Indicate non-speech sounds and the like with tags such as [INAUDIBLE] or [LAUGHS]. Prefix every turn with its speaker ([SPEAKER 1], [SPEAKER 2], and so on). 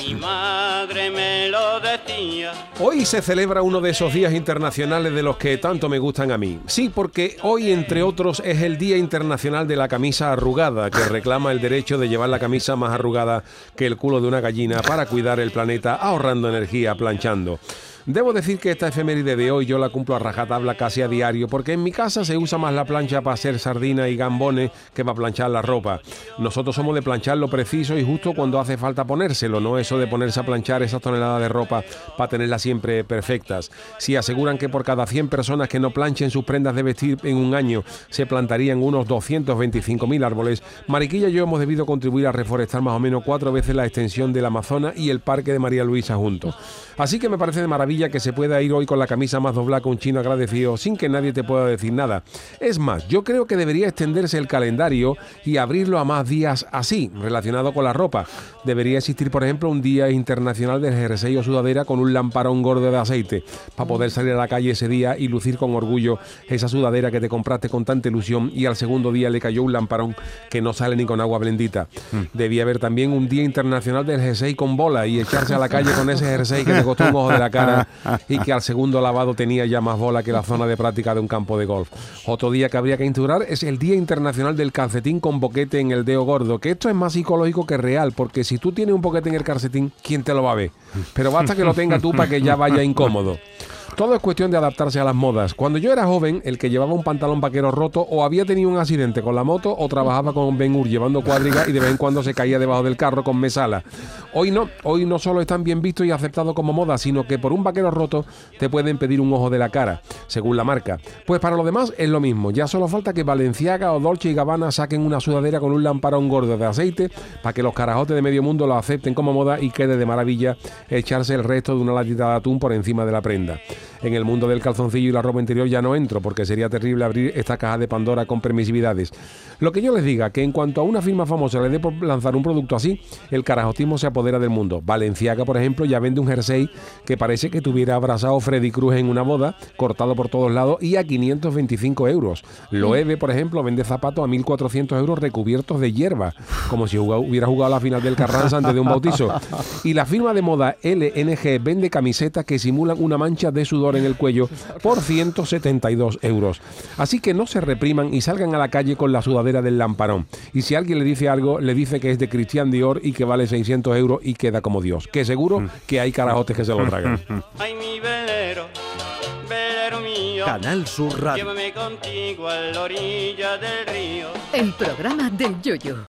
[SPEAKER 1] Mi madre me lo decía.
[SPEAKER 2] Hoy se celebra uno de esos días internacionales de los que tanto me gustan a mí. Sí, porque hoy, entre otros, es el Día Internacional de la Camisa Arrugada, que reclama el derecho de llevar la camisa más arrugada que el culo de una gallina para cuidar el planeta ahorrando energía planchando. Debo decir que esta efeméride de hoy yo la cumplo a rajatabla casi a diario, porque en mi casa se usa más la plancha para hacer sardina y gambones que para planchar la ropa. Nosotros somos de planchar lo preciso y justo cuando hace falta ponérselo, no eso de ponerse a planchar esas toneladas de ropa para tenerlas siempre perfectas. Si aseguran que por cada 100 personas que no planchen sus prendas de vestir en un año se plantarían unos 225.000 árboles, Mariquilla y yo hemos debido contribuir a reforestar más o menos cuatro veces la extensión del Amazonas y el Parque de María Luisa juntos. Así que me parece de maravilla que se pueda ir hoy con la camisa más doblada con un chino agradecido sin que nadie te pueda decir nada. Es más, yo creo que debería extenderse el calendario y abrirlo a más días así, relacionado con la ropa. Debería existir, por ejemplo, un día internacional del jersey o sudadera con un lamparón gordo de aceite, para poder salir a la calle ese día y lucir con orgullo esa sudadera que te compraste con tanta ilusión y al segundo día le cayó un lamparón que no sale ni con agua blendita. Debía haber también un día internacional del jersey con bola y echarse a la calle con ese jersey que te costó un ojo de la cara y que al segundo lavado tenía ya más bola que la zona de práctica de un campo de golf. Otro día que habría que instaurar es el Día Internacional del Calcetín con boquete en el dedo gordo, que esto es más psicológico que real, porque si tú tienes un boquete en el calcetín, ¿quién te lo va a ver? Pero basta que lo tenga tú para que ya vaya incómodo. Todo es cuestión de adaptarse a las modas. Cuando yo era joven, el que llevaba un pantalón vaquero roto o había tenido un accidente con la moto o trabajaba con Ben Hur llevando cuadriga y de vez en cuando se caía debajo del carro con mesala. Hoy no, hoy no solo están bien vistos y aceptados como moda, sino que por un vaquero roto te pueden pedir un ojo de la cara, según la marca. Pues para los demás es lo mismo, ya solo falta que Valenciaga o Dolce y Gabbana saquen una sudadera con un lamparón gordo de aceite para que los carajotes de medio mundo lo acepten como moda y quede de maravilla echarse el resto de una latita de atún por encima de la prenda. En el mundo del calzoncillo y la ropa interior ya no entro, porque sería terrible abrir esta caja de Pandora con permisividades. Lo que yo les diga, que en cuanto a una firma famosa le dé por lanzar un producto así, el carajotismo se apodera del mundo. Valenciaga, por ejemplo, ya vende un jersey que parece que tuviera abrazado Freddy Cruz en una boda, cortado por todos lados y a 525 euros. Loewe, por ejemplo, vende zapatos a 1.400 euros recubiertos de hierba, como si hubiera jugado la final del Carranza antes de un bautizo. Y la firma de moda LNG vende camisetas que simulan una mancha de sudor en el cuello por 172 euros. Así que no se repriman y salgan a la calle con la sudadera del lamparón. Y si alguien le dice algo, le dice que es de Christian Dior y que vale 600 euros y queda como Dios. Que seguro que hay carajotes que se lo tragan. [LAUGHS]
[SPEAKER 1] Ay, mi velero, velero mío.
[SPEAKER 3] Canal Sur Radio.
[SPEAKER 1] Llévame contigo a la orilla del río.
[SPEAKER 4] El programa del Yoyo.